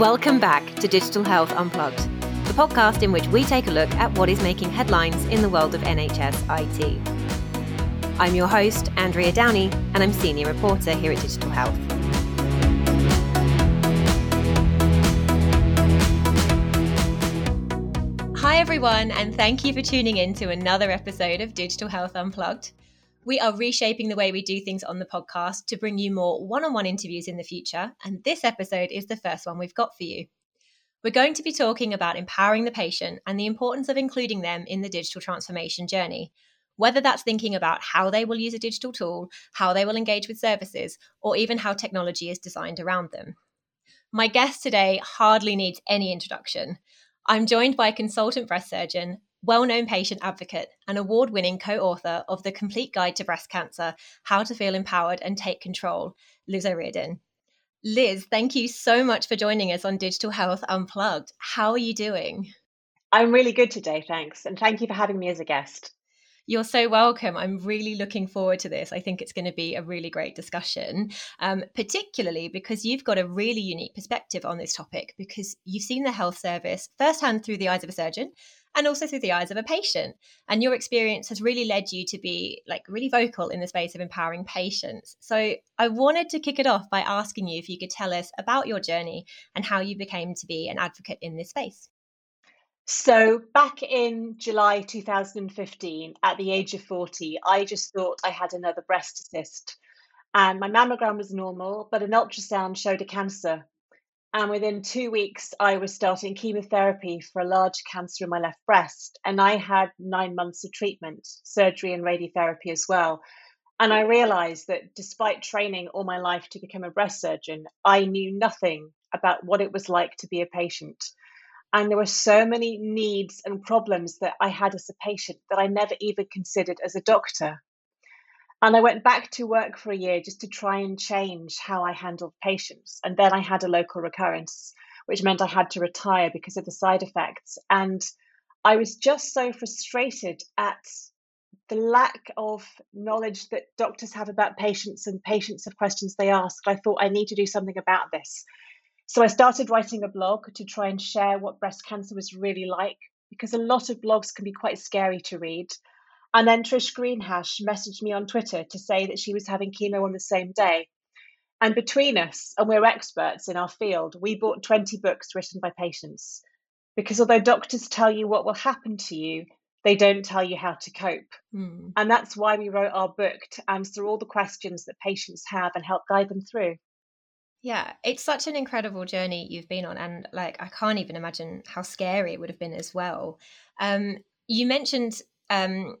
Welcome back to Digital Health Unplugged, the podcast in which we take a look at what is making headlines in the world of NHS IT. I'm your host, Andrea Downey, and I'm senior reporter here at Digital Health. Hi, everyone, and thank you for tuning in to another episode of Digital Health Unplugged. We are reshaping the way we do things on the podcast to bring you more one on one interviews in the future. And this episode is the first one we've got for you. We're going to be talking about empowering the patient and the importance of including them in the digital transformation journey, whether that's thinking about how they will use a digital tool, how they will engage with services, or even how technology is designed around them. My guest today hardly needs any introduction. I'm joined by a consultant breast surgeon, well known patient advocate, and award winning co author of The Complete Guide to Breast Cancer How to Feel Empowered and Take Control, Liz O'Riordan. Liz, thank you so much for joining us on Digital Health Unplugged. How are you doing? I'm really good today, thanks. And thank you for having me as a guest. You're so welcome. I'm really looking forward to this. I think it's going to be a really great discussion, um, particularly because you've got a really unique perspective on this topic because you've seen the health service firsthand through the eyes of a surgeon and also through the eyes of a patient. And your experience has really led you to be like really vocal in the space of empowering patients. So I wanted to kick it off by asking you if you could tell us about your journey and how you became to be an advocate in this space. So, back in July 2015, at the age of 40, I just thought I had another breast cyst. And my mammogram was normal, but an ultrasound showed a cancer. And within two weeks, I was starting chemotherapy for a large cancer in my left breast. And I had nine months of treatment, surgery, and radiotherapy as well. And I realized that despite training all my life to become a breast surgeon, I knew nothing about what it was like to be a patient. And there were so many needs and problems that I had as a patient that I never even considered as a doctor. And I went back to work for a year just to try and change how I handled patients. And then I had a local recurrence, which meant I had to retire because of the side effects. And I was just so frustrated at the lack of knowledge that doctors have about patients and patients have questions they ask. I thought I need to do something about this. So I started writing a blog to try and share what breast cancer was really like because a lot of blogs can be quite scary to read. And then Trish Greenhalgh messaged me on Twitter to say that she was having chemo on the same day. And between us, and we're experts in our field, we bought 20 books written by patients. Because although doctors tell you what will happen to you, they don't tell you how to cope. Mm. And that's why we wrote our book to answer all the questions that patients have and help guide them through. Yeah, it's such an incredible journey you've been on. And like, I can't even imagine how scary it would have been as well. Um, you mentioned um,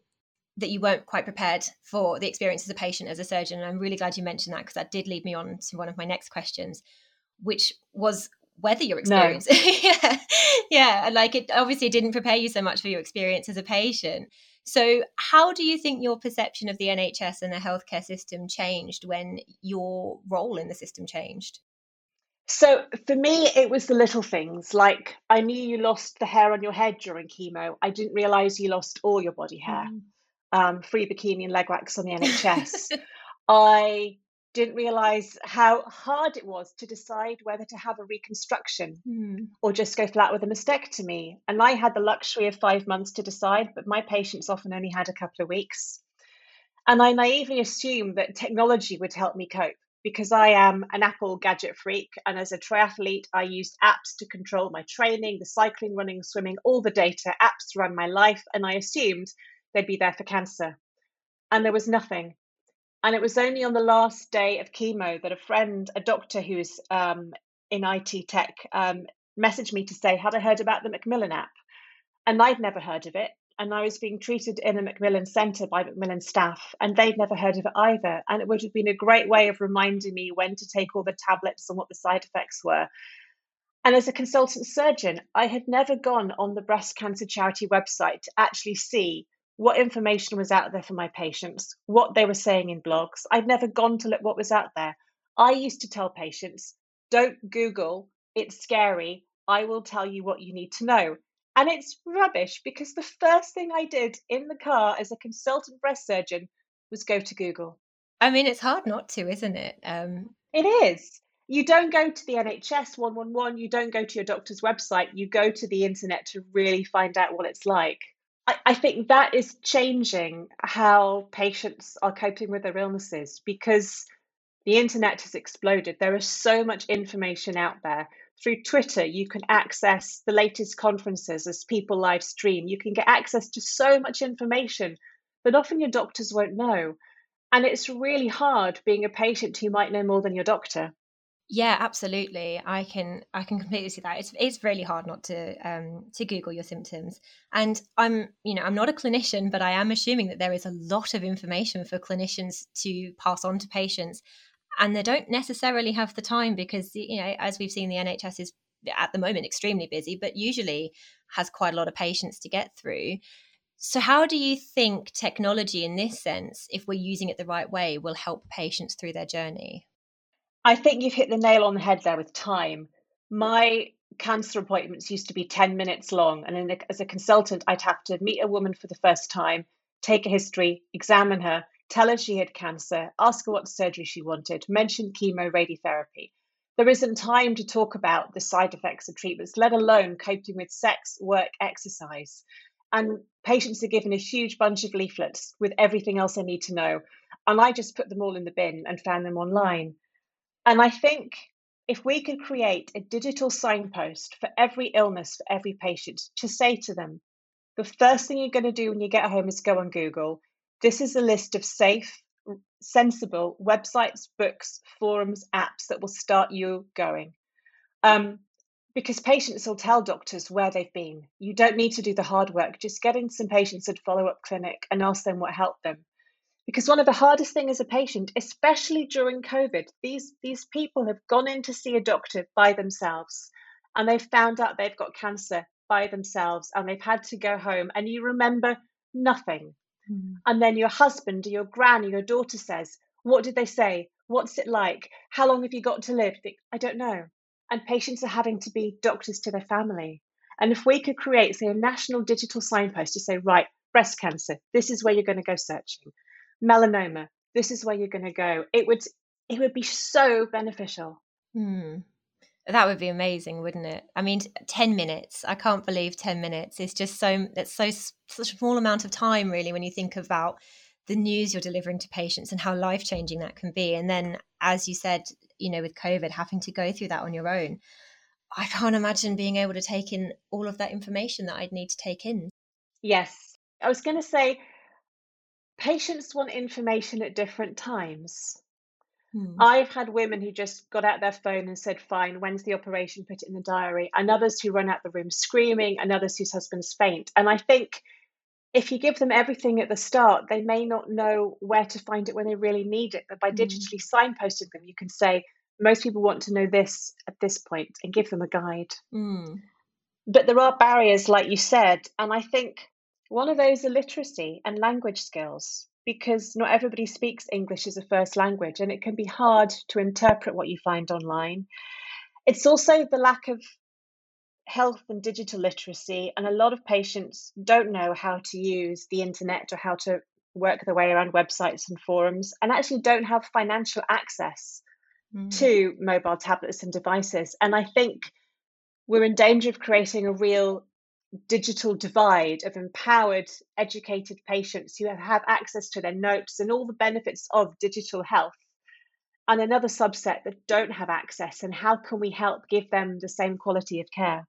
that you weren't quite prepared for the experience as a patient as a surgeon and i'm really glad you mentioned that because that did lead me on to one of my next questions which was whether your experience no. yeah yeah like it obviously didn't prepare you so much for your experience as a patient so how do you think your perception of the nhs and the healthcare system changed when your role in the system changed so for me, it was the little things like I knew you lost the hair on your head during chemo. I didn't realize you lost all your body hair. Mm um, free bikini and leg wax on the NHS, I didn't realize how hard it was to decide whether to have a reconstruction mm. or just go flat with a mastectomy. And I had the luxury of five months to decide, but my patients often only had a couple of weeks. And I naively assumed that technology would help me cope because I am an Apple gadget freak. And as a triathlete, I used apps to control my training, the cycling, running, swimming, all the data, apps to run my life. And I assumed they'd be there for cancer. And there was nothing. And it was only on the last day of chemo that a friend, a doctor who's um, in IT tech, um, messaged me to say, Had I heard about the Macmillan app? And I'd never heard of it. And I was being treated in a Macmillan centre by Macmillan staff, and they'd never heard of it either. And it would have been a great way of reminding me when to take all the tablets and what the side effects were. And as a consultant surgeon, I had never gone on the breast cancer charity website to actually see what information was out there for my patients, what they were saying in blogs. I'd never gone to look what was out there. I used to tell patients, don't Google, it's scary. I will tell you what you need to know. And it's rubbish because the first thing I did in the car as a consultant breast surgeon was go to Google. I mean, it's hard not to, isn't it? Um... It is. you don't go to the NHS 111, you don't go to your doctor's website, you go to the internet to really find out what it's like. I, think that is changing how patients are coping with their illnesses because the internet has exploded. There is so much information out there. Through Twitter, you can access the latest conferences as people live stream. You can get access to so much information that often your doctors won't know. And it's really hard being a patient who might know more than your doctor. Yeah, absolutely. I can I can completely see that. It's it's really hard not to um to Google your symptoms. And I'm you know I'm not a clinician, but I am assuming that there is a lot of information for clinicians to pass on to patients, and they don't necessarily have the time because you know as we've seen the NHS is at the moment extremely busy, but usually has quite a lot of patients to get through. So, how do you think technology, in this sense, if we're using it the right way, will help patients through their journey? I think you've hit the nail on the head there with time. My cancer appointments used to be 10 minutes long. And as a consultant, I'd have to meet a woman for the first time, take a history, examine her, tell her she had cancer, ask her what surgery she wanted, mention chemo, radiotherapy. There isn't time to talk about the side effects of treatments, let alone coping with sex, work, exercise. And patients are given a huge bunch of leaflets with everything else they need to know. And I just put them all in the bin and found them online. And I think if we could create a digital signpost for every illness, for every patient, to say to them, the first thing you're going to do when you get home is go on Google. This is a list of safe, sensible websites, books, forums, apps that will start you going. Um, because patients will tell doctors where they've been. You don't need to do the hard work. Just get in some patients at follow up clinic and ask them what helped them because one of the hardest things as a patient especially during covid these these people have gone in to see a doctor by themselves and they've found out they've got cancer by themselves and they've had to go home and you remember nothing. Mm. and then your husband or your gran or your daughter says what did they say? What's it like? How long have you got to live? I don't know. And patients are having to be doctors to their family. And if we could create say a national digital signpost to say right breast cancer this is where you're going to go searching melanoma. This is where you're going to go. It would it would be so beneficial. Hmm. that would be amazing wouldn't it? I mean 10 minutes. I can't believe 10 minutes. It's just so it's so such a small amount of time really when you think about the news you're delivering to patients and how life changing that can be. And then as you said you know with covid having to go through that on your own i can't imagine being able to take in all of that information that i'd need to take in. Yes. I was going to say patients want information at different times. Hmm. I've had women who just got out their phone and said, Fine, when's the operation? Put it in the diary. And others who run out the room screaming, and others whose husbands faint. And I think if you give them everything at the start, they may not know where to find it when they really need it. But by hmm. digitally signposting them, you can say, Most people want to know this at this point and give them a guide. Hmm. But there are barriers, like you said. And I think one of those are literacy and language skills, because not everybody speaks English as a first language, and it can be hard to interpret what you find online. It's also the lack of health and digital literacy, and a lot of patients don't know how to use the internet or how to work their way around websites and forums, and actually don't have financial access mm. to mobile tablets and devices. And I think we're in danger of creating a real digital divide of empowered, educated patients who have access to their notes and all the benefits of digital health, and another subset that don't have access, and how can we help give them the same quality of care?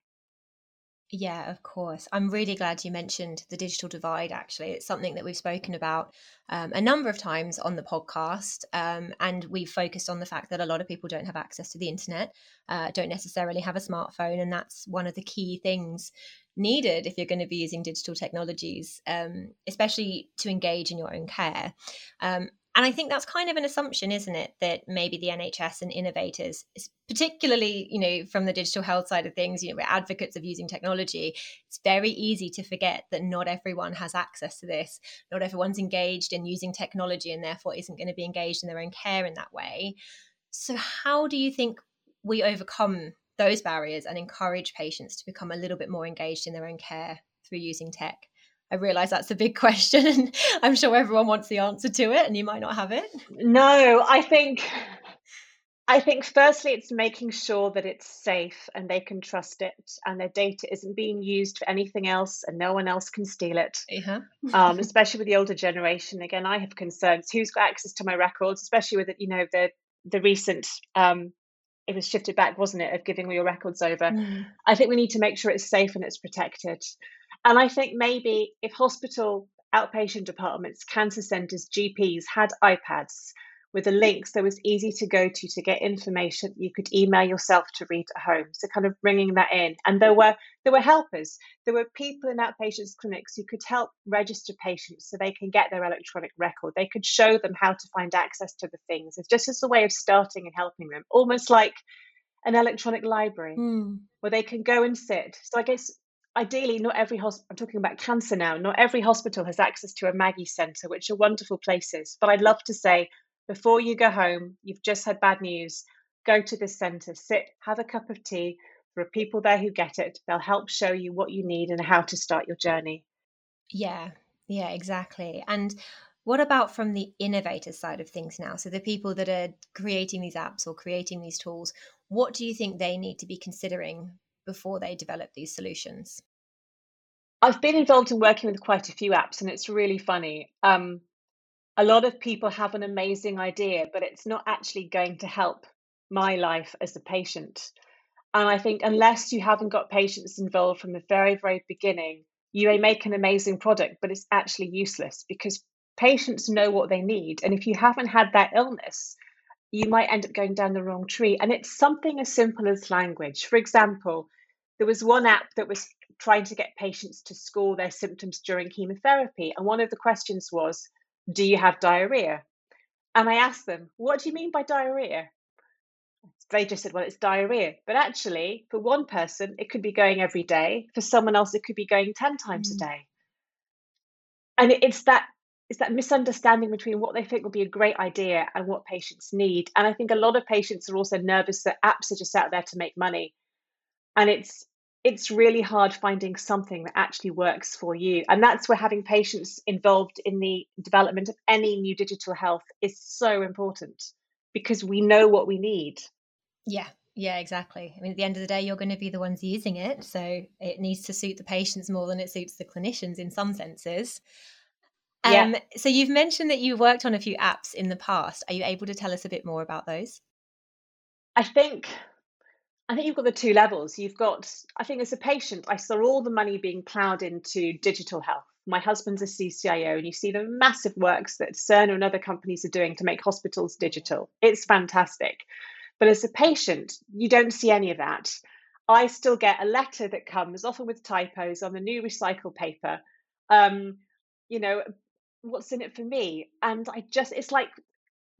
Yeah, of course. I'm really glad you mentioned the digital divide, actually. It's something that we've spoken about um, a number of times on the podcast. Um, and we've focused on the fact that a lot of people don't have access to the internet, uh, don't necessarily have a smartphone. And that's one of the key things needed if you're going to be using digital technologies, um, especially to engage in your own care. Um, and I think that's kind of an assumption, isn't it, that maybe the NHS and innovators, particularly, you know, from the digital health side of things, you know, we're advocates of using technology. It's very easy to forget that not everyone has access to this. Not everyone's engaged in using technology and therefore isn't going to be engaged in their own care in that way. So, how do you think we overcome those barriers and encourage patients to become a little bit more engaged in their own care through using tech? I realize that's a big question. I'm sure everyone wants the answer to it, and you might not have it. No, I think I think firstly, it's making sure that it's safe and they can trust it and their data isn't being used for anything else and no one else can steal it. Yeah. um, especially with the older generation. Again, I have concerns. Who's got access to my records, especially with it, you know the the recent um, it was shifted back, wasn't it, of giving all your records over. Mm. I think we need to make sure it's safe and it's protected. And I think maybe if hospital outpatient departments, cancer centres, GPs had iPads with a link so it was easy to go to to get information you could email yourself to read at home. So kind of bringing that in. And there were there were helpers. There were people in outpatients clinics who could help register patients so they can get their electronic record. They could show them how to find access to the things. It's just as a way of starting and helping them almost like an electronic library Mm. where they can go and sit. So i guess ideally not every hospital i'm talking about cancer now not every hospital has access to a Maggie centre which are wonderful places. But i'd love to say before you go home, you've just had bad news, go to this centre, sit, have a cup of tea. There are people there who get it. They'll help show you what you need and how to start your journey. Yeah, yeah, exactly. And what about from the innovator side of things now? So the people that are creating these apps or creating these tools, what do you think they need to be considering before they develop these solutions? I've been involved in working with quite a few apps, and it's really funny. Um, a lot of people have an amazing idea, but it's not actually going to help my life as a patient. And I think unless you haven't got patients involved from the very, very beginning, you may make an amazing product, but it's actually useless because patients know what they need. And if you haven't had that illness, you might end up going down the wrong tree. And it's something as simple as language. For example, there was one app that was trying to get patients to score their symptoms during chemotherapy. And one of the questions was, do you have diarrhea? And I asked them, What do you mean by diarrhea? They just said, Well, it's diarrhea. But actually, for one person, it could be going every day. For someone else, it could be going 10 times mm. a day. And it's that it's that misunderstanding between what they think will be a great idea and what patients need. And I think a lot of patients are also nervous that apps are just out there to make money. And it's it's really hard finding something that actually works for you. And that's where having patients involved in the development of any new digital health is so important because we know what we need. Yeah, yeah, exactly. I mean, at the end of the day, you're going to be the ones using it. So it needs to suit the patients more than it suits the clinicians in some senses. Um, yeah. So you've mentioned that you've worked on a few apps in the past. Are you able to tell us a bit more about those? I think I think you've got the two levels. You've got, I think as a patient, I saw all the money being ploughed into digital health. My husband's a CCIO, and you see the massive works that Cerner and other companies are doing to make hospitals digital. It's fantastic. But as a patient, you don't see any of that. I still get a letter that comes, often with typos, on the new recycled paper. Um, you know, what's in it for me? And I just, it's like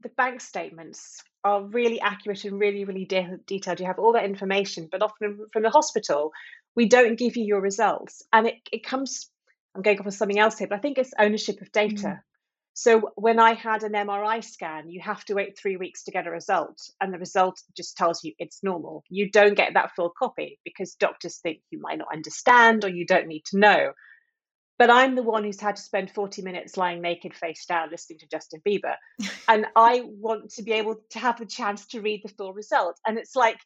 the bank statements are really accurate and really, really de- detailed. You have all that information, but often from the hospital, we don't give you your results. And it, it comes, I'm going off of something else here, but I think it's ownership of data. Mm. So when I had an MRI scan, you have to wait three weeks to get a result, and the result just tells you it's normal. You don't get that full copy because doctors think you might not understand or you don't need to know. But I'm the one who's had to spend 40 minutes lying naked face down listening to Justin Bieber. and I want to be able to have the chance to read the full result. And it's like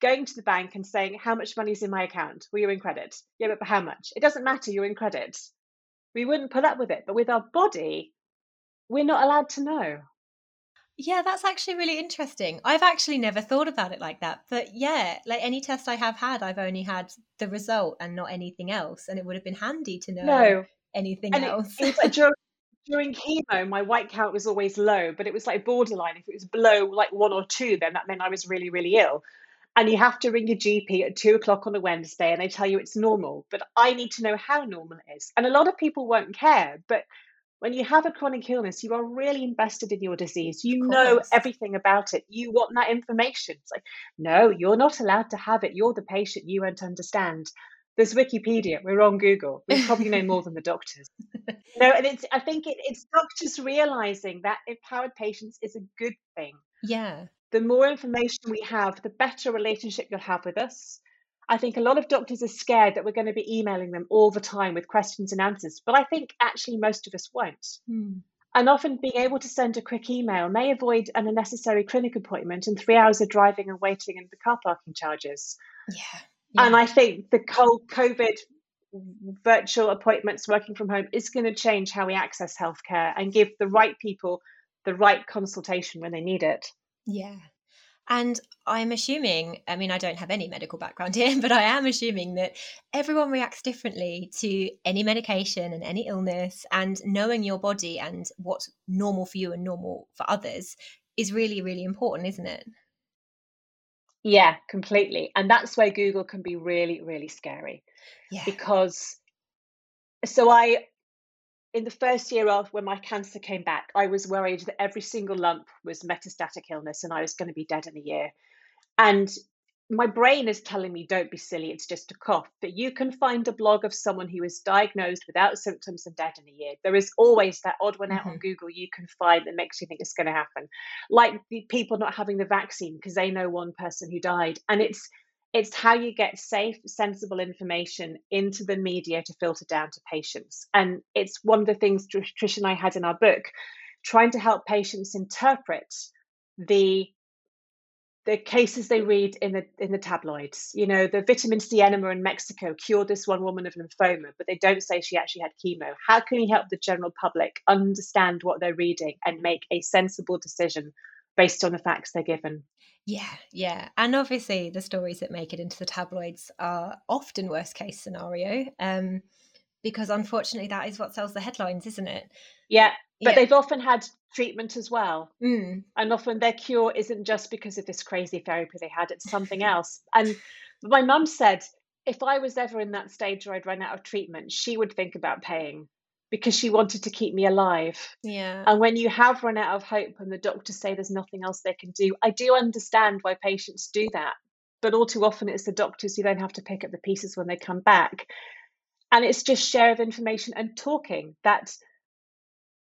going to the bank and saying, How much money is in my account? Well, you're in credit. Yeah, but how much? It doesn't matter, you're in credit. We wouldn't put up with it. But with our body, we're not allowed to know. Yeah, that's actually really interesting. I've actually never thought about it like that. But yeah, like any test I have had, I've only had the result and not anything else. And it would have been handy to know no. anything and else. It, it during, during chemo, my white count was always low, but it was like borderline. If it was below like one or two, then that meant I was really, really ill. And you have to ring your GP at two o'clock on a Wednesday and they tell you it's normal. But I need to know how normal it is. And a lot of people won't care. But when you have a chronic illness, you are really invested in your disease. You know everything about it. You want that information. It's like, no, you're not allowed to have it. You're the patient. You won't understand. There's Wikipedia. We're on Google. We probably know more than the doctors. no, and it's. I think it, it's doctors realizing that empowered patients is a good thing. Yeah. The more information we have, the better relationship you'll have with us I think a lot of doctors are scared that we're going to be emailing them all the time with questions and answers, but I think actually most of us won't. Hmm. And often being able to send a quick email may avoid an unnecessary clinic appointment and three hours of driving and waiting and the car parking charges. Yeah. yeah. And I think the COVID virtual appointments working from home is going to change how we access healthcare and give the right people the right consultation when they need it. Yeah. And I'm assuming, I mean, I don't have any medical background here, but I am assuming that everyone reacts differently to any medication and any illness. And knowing your body and what's normal for you and normal for others is really, really important, isn't it? Yeah, completely. And that's where Google can be really, really scary. Yeah. Because so I in the first year of when my cancer came back, I was worried that every single lump was metastatic illness and I was going to be dead in a year. And my brain is telling me, don't be silly, it's just a cough. But you can find a blog of someone who was diagnosed without symptoms and dead in a year. There is always that odd one out mm-hmm. on Google you can find that makes you think it's going to happen. Like the people not having the vaccine because they know one person who died. And it's it's how you get safe, sensible information into the media to filter down to patients. And it's one of the things Trish and I had in our book, trying to help patients interpret the the cases they read in the in the tabloids. You know, the vitamin C enema in Mexico cured this one woman of lymphoma, but they don't say she actually had chemo. How can we help the general public understand what they're reading and make a sensible decision based on the facts they're given? Yeah, yeah. And obviously, the stories that make it into the tabloids are often worst case scenario um, because unfortunately, that is what sells the headlines, isn't it? Yeah, but yeah. they've often had treatment as well. Mm. And often their cure isn't just because of this crazy therapy they had, it's something else. And my mum said, if I was ever in that stage where I'd run out of treatment, she would think about paying because she wanted to keep me alive. Yeah. And when you have run out of hope and the doctors say there's nothing else they can do, I do understand why patients do that. But all too often it's the doctors who then have to pick up the pieces when they come back. And it's just share of information and talking that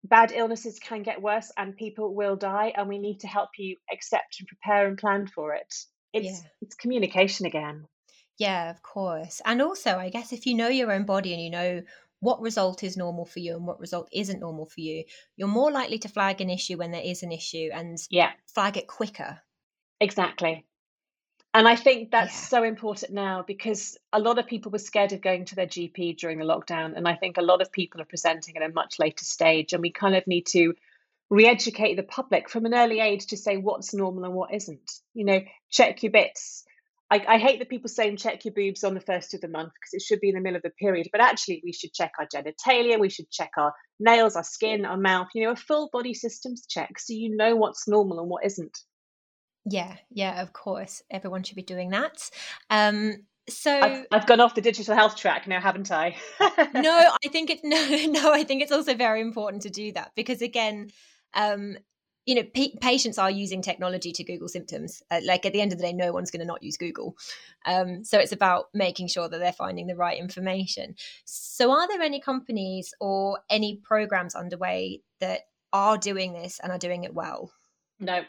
bad illnesses can get worse and people will die and we need to help you accept and prepare and plan for it. It's yeah. it's communication again. Yeah, of course. And also, I guess if you know your own body and you know what result is normal for you and what result isn't normal for you, you're more likely to flag an issue when there is an issue and yeah. flag it quicker. Exactly. And I think that's yeah. so important now because a lot of people were scared of going to their GP during the lockdown. And I think a lot of people are presenting at a much later stage. And we kind of need to re educate the public from an early age to say what's normal and what isn't. You know, check your bits, I, I, hate that people saying check your boobs on the first of the month because it should be in the middle of the period. But actually, we should check our genitalia, we should check our nails, our skin, our mouth, you know, a full body systems check so you know what's normal and what isn't. Yeah, yeah, of course. Everyone should be doing that. Um, so I've, I've, gone off the digital health track now, haven't I? no, I think it no, no, I think it's also very important to do that because again, um, you know p- patients are using technology to google symptoms. Uh, like at the end of the day no one's going to not use google. Um, so it's about making sure that they're finding the right information. So are there any companies or any programs underway that are doing this and are doing it well? No.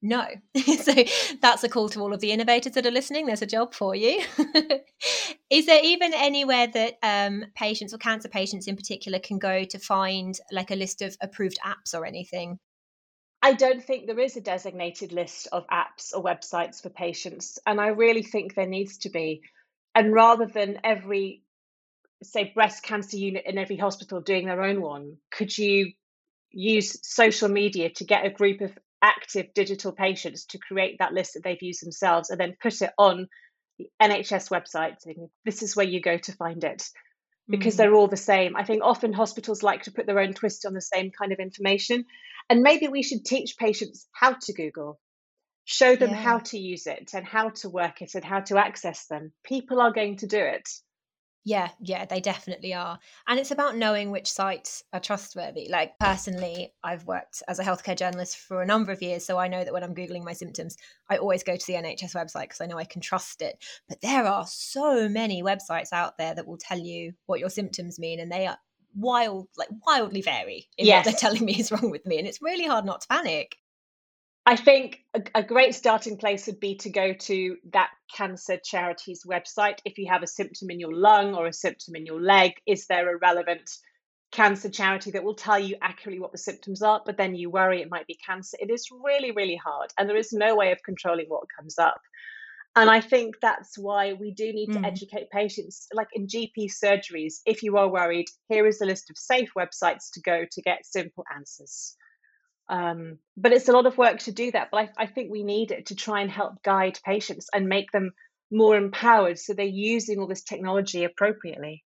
No. So that's a call to all of the innovators that are listening. There's a job for you. Is there even anywhere that um, patients or cancer patients in particular can go to find like a list of approved apps or anything I don't think there is a designated list of apps or websites for patients, and I really think there needs to be. And rather than every, say, breast cancer unit in every hospital doing their own one, could you use social media to get a group of active digital patients to create that list that they've used themselves and then put it on the NHS website saying, this is where you go to find it? Because mm. they're all the same. I think often hospitals like to put their own twist on the same kind of information. And maybe we should teach patients how to Google, show them yeah. how to use it and how to work it and how to access them. People are going to do it. Yeah, yeah, they definitely are. And it's about knowing which sites are trustworthy. Like, personally, I've worked as a healthcare journalist for a number of years. So I know that when I'm Googling my symptoms, I always go to the NHS website because I know I can trust it. But there are so many websites out there that will tell you what your symptoms mean. And they are wild, like wildly vary in yes. what they're telling me is wrong with me. And it's really hard not to panic. I think a, a, great starting place would be to go to that cancer charity's website. If you have a symptom in your lung or a symptom in your leg, is there a relevant cancer charity that will tell you accurately what the symptoms are, but then you worry it might be cancer. It is really, really hard. And there is no way of controlling what comes up. And I think that's why we do need to mm. educate patients. Like in GP surgeries, if you are worried, here is a list of safe websites to go to get simple answers. Um, but it's a lot of work to do that. But I, I think we need it to try and help guide patients and make them more empowered so they're using all this technology appropriately.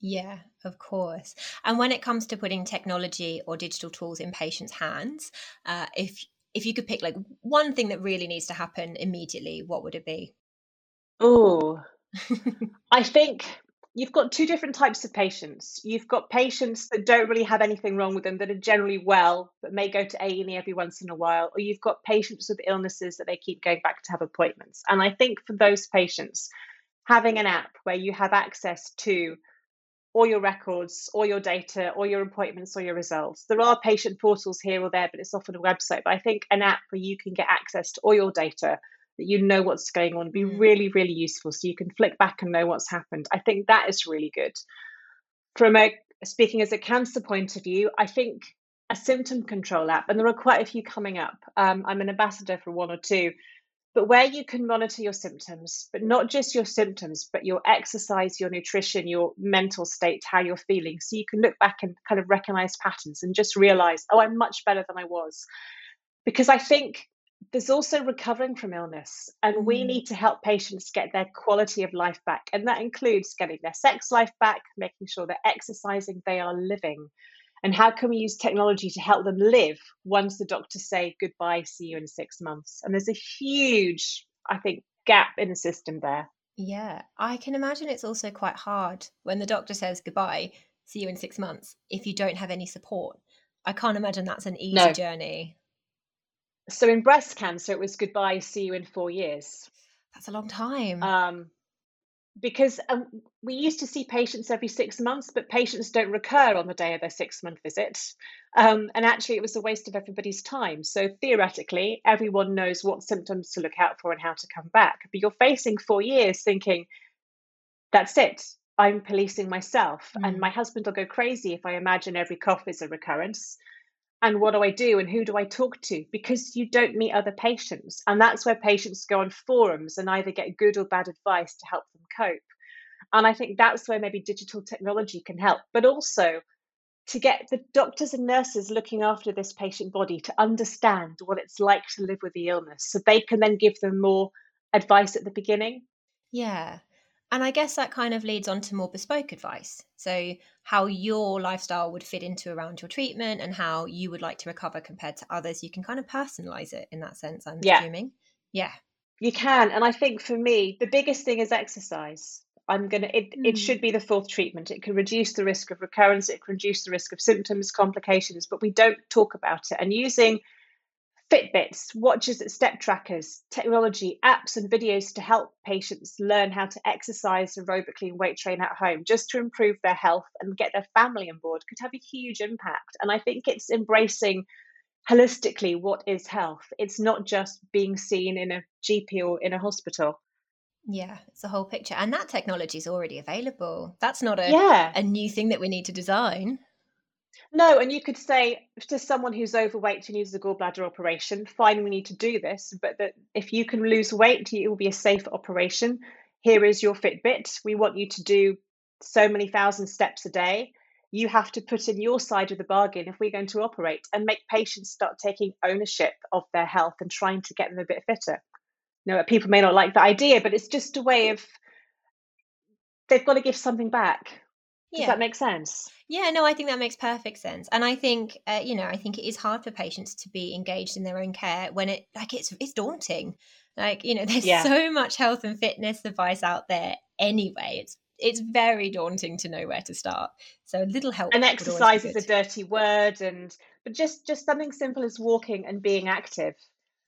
Yeah, of course. And when it comes to putting technology or digital tools in patients' hands, uh, if if you could pick like one thing that really needs to happen immediately, what would it be? Oh, I think you've got two different types of patients. You've got patients that don't really have anything wrong with them, that are generally well, but may go to A&E every once in a while, or you've got patients with illnesses that they keep going back to have appointments. And I think for those patients, having an app where you have access to all your records, all your data, all your appointments, all your results. There are patient portals here or there, but it's often a website. But I think an app where you can get access to all your data, that you know what's going on, be mm. really, really useful. So you can flick back and know what's happened. I think that is really good. From a speaking as a cancer point of view, I think a symptom control app, and there are quite a few coming up. Um, I'm an ambassador for one or two but where you can monitor your symptoms, but not just your symptoms, but your exercise, your nutrition, your mental state, how you're feeling. So you can look back and kind of recognize patterns and just realize, oh, I'm much better than I was. Because I think there's also recovering from illness, and we mm. need to help patients get their quality of life back. And that includes getting their sex life back, making sure they're exercising, they are living and how can we use technology to help them live once the doctors say goodbye see you in six months and there's a huge i think gap in the system there yeah i can imagine it's also quite hard when the doctor says goodbye see you in six months if you don't have any support i can't imagine that's an easy no. journey so in breast cancer it was goodbye see you in four years that's a long time um, because um, we used to see patients every six months, but patients don't recur on the day of their six month visit. Um, and actually, it was a waste of everybody's time. So, theoretically, everyone knows what symptoms to look out for and how to come back. But you're facing four years thinking, that's it. I'm policing myself. Mm. And my husband will go crazy if I imagine every cough is a recurrence and what do I do and who do I talk to? Because you don't meet other patients. And that's where patients go on forums and either get good or bad advice to help them cope. And I think that's where maybe digital technology can help, but also to get the doctors and nurses looking after this patient body to understand what it's like to live with the illness so they can then give them more advice at the beginning. Yeah. And I guess that kind of leads on to more bespoke advice. So, how your lifestyle would fit into around your treatment and how you would like to recover compared to others. You can kind of personalize it in that sense, I'm yeah. assuming. Yeah. You can. And I think for me, the biggest thing is exercise. I'm gonna it, mm. it should be the fourth treatment. It can reduce the risk of recurrence, it can reduce the risk of symptoms, complications, but we don't talk about it. And using Fitbits, watches, step trackers, technology, apps, and videos to help patients learn how to exercise aerobically and weight train at home just to improve their health and get their family on board could have a huge impact. And I think it's embracing holistically what is health. It's not just being seen in a GP or in a hospital. Yeah, it's a whole picture. And that technology is already available. That's not a, yeah. a new thing that we need to design. No, and you could say to someone who's overweight who needs a gallbladder operation, fine, we need to do this, but that if you can lose weight, it will be a safe operation. Here is your Fitbit. We want you to do so many thousand steps a day. You have to put in your side of the bargain if we're going to operate and make patients start taking ownership of their health and trying to get them a bit fitter. You know, people may not like the idea, but it's just a way of they've got to give something back does yeah. that make sense? Yeah, no, I think that makes perfect sense, and I think uh, you know, I think it is hard for patients to be engaged in their own care when it like it's it's daunting. Like you know, there's yeah. so much health and fitness advice out there anyway. It's it's very daunting to know where to start. So a little help. And exercise is a dirty word, and but just just something simple as walking and being active.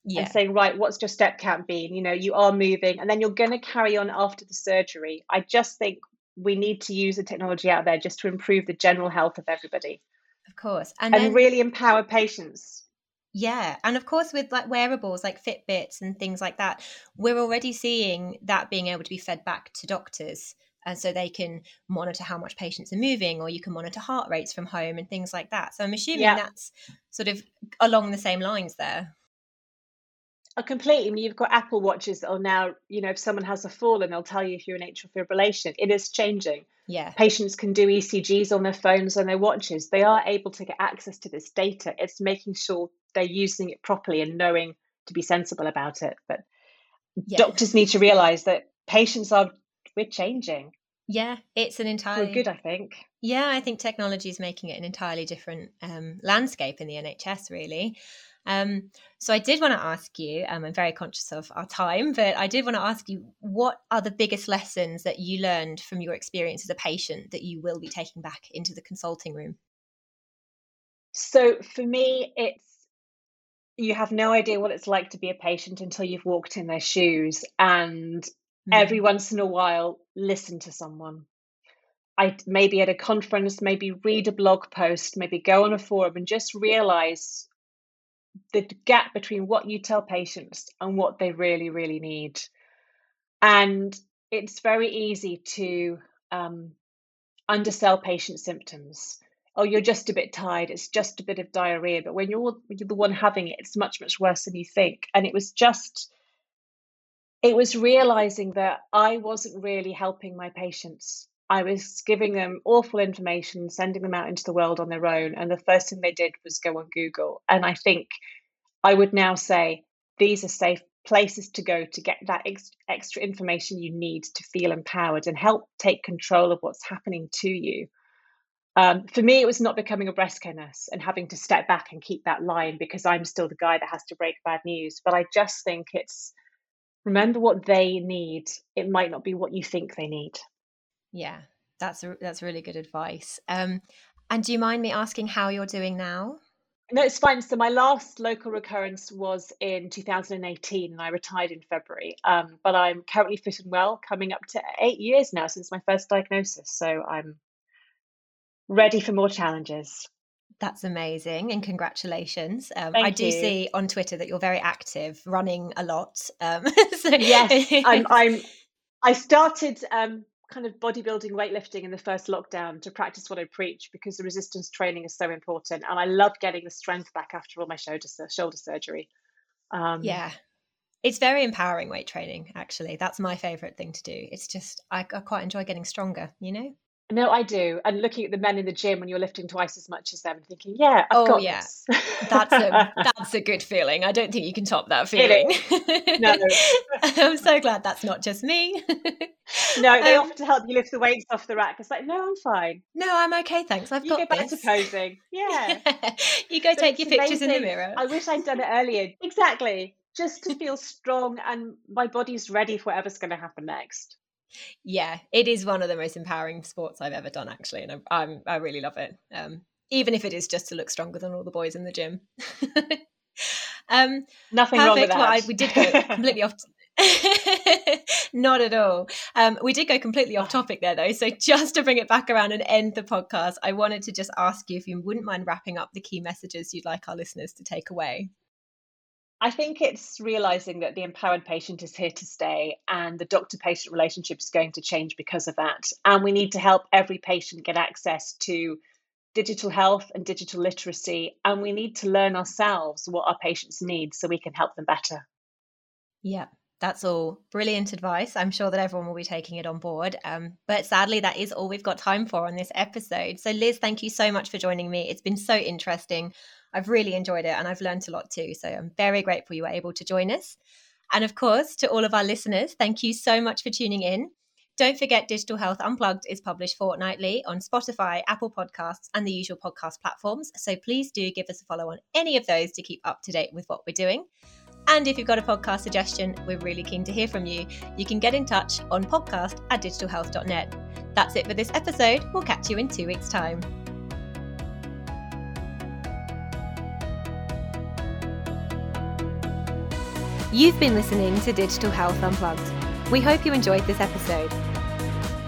Yeah. And saying, right, what's your step count been? You know, you are moving, and then you're going to carry on after the surgery. I just think we need to use the technology out there just to improve the general health of everybody. Of course. And, and then, really empower patients. Yeah. And of course, with like wearables like Fitbits and things like that, we're already seeing that being able to be fed back to doctors. and so they can monitor how much patients are moving or you can monitor heart rates from home and things like that so i'm assuming yeah. that's sort of along the same lines there Oh, completely. I mean, you've got Apple watches that will now, you know, if someone has a fall and they'll tell you if you're in atrial fibrillation. It is changing. Yeah. Patients can do ECGs on their phones and their watches. They are able to get access to this data. It's making sure they're using it properly and knowing to be sensible about it. But yeah. doctors need to realize that patients are we're changing. Yeah, it's an entirely For good, I think. Yeah, I think technology is making it an entirely different um, landscape in the NHS, really. Um, so I did want to ask you, um, I'm very conscious of our time, but I did want to ask you what are the biggest lessons that you learned from your experience as a patient that you will be taking back into the consulting room? So for me, it's you have no idea what it's like to be a patient until you've walked in their shoes and mm. every once in a while listen to someone i maybe at a conference maybe read a blog post maybe go on a forum and just realize the gap between what you tell patients and what they really, really need. And it's very easy to um, undersell patient symptoms. Oh, you're just a bit tired. It's just a bit of diarrhea. But when you're, you're the one having it, it's much, much worse than you think. And it was just, it was realizing that I wasn't really helping my patients. I was giving them awful information, sending them out into the world on their own. And the first thing they did was go on Google. And I think I would now say these are safe places to go to get that ex- extra information you need to feel empowered and help take control of what's happening to you. Um, for me, it was not becoming a breast care nurse and having to step back and keep that line because I'm still the guy that has to break bad news. But I just think it's remember what they need. It might not be what you think they need. Yeah, that's a, that's really good advice. Um, and do you mind me asking how you're doing now? No, it's fine. So my last local recurrence was in 2018, and I retired in February. Um, but I'm currently fit and well, coming up to eight years now since my first diagnosis. So I'm ready for more challenges. That's amazing, and congratulations! Um, I do you. see on Twitter that you're very active, running a lot. Um, so yes, I'm. I'm I started um, kind of bodybuilding, weightlifting in the first lockdown to practice what I preach because the resistance training is so important. And I love getting the strength back after all my shoulder shoulder surgery. Um, yeah, it's very empowering weight training. Actually, that's my favorite thing to do. It's just I, I quite enjoy getting stronger. You know. No, I do. And looking at the men in the gym when you're lifting twice as much as them, and thinking, "Yeah, I've oh got yeah, that's a that's a good feeling. I don't think you can top that feeling. No, I'm so glad that's not just me. no, they um, offer to help you lift the weights off the rack. It's like, no, I'm fine. No, I'm okay, thanks. I've you got go back this. to posing. Yeah, you go but take your pictures amazing. in the mirror. I wish I'd done it earlier. Exactly, just to feel strong and my body's ready for whatever's going to happen next yeah, it is one of the most empowering sports I've ever done, actually, and I, I'm I really love it. Um, even if it is just to look stronger than all the boys in the gym. um, Nothing perfect. wrong with that. Well, I, we did go completely off. Not at all. Um, we did go completely off topic there, though. So, just to bring it back around and end the podcast, I wanted to just ask you if you wouldn't mind wrapping up the key messages you'd like our listeners to take away. I think it's realizing that the empowered patient is here to stay and the doctor patient relationship is going to change because of that. And we need to help every patient get access to digital health and digital literacy. And we need to learn ourselves what our patients need so we can help them better. Yeah, that's all brilliant advice. I'm sure that everyone will be taking it on board. Um, but sadly, that is all we've got time for on this episode. So, Liz, thank you so much for joining me. It's been so interesting. I've really enjoyed it and I've learned a lot too. So I'm very grateful you were able to join us. And of course, to all of our listeners, thank you so much for tuning in. Don't forget, Digital Health Unplugged is published fortnightly on Spotify, Apple Podcasts, and the usual podcast platforms. So please do give us a follow on any of those to keep up to date with what we're doing. And if you've got a podcast suggestion, we're really keen to hear from you. You can get in touch on podcast at digitalhealth.net. That's it for this episode. We'll catch you in two weeks' time. You've been listening to Digital Health Unplugged. We hope you enjoyed this episode.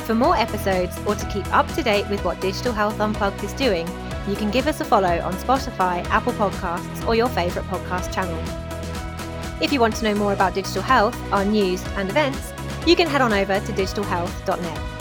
For more episodes or to keep up to date with what Digital Health Unplugged is doing, you can give us a follow on Spotify, Apple Podcasts, or your favourite podcast channel. If you want to know more about digital health, our news, and events, you can head on over to digitalhealth.net.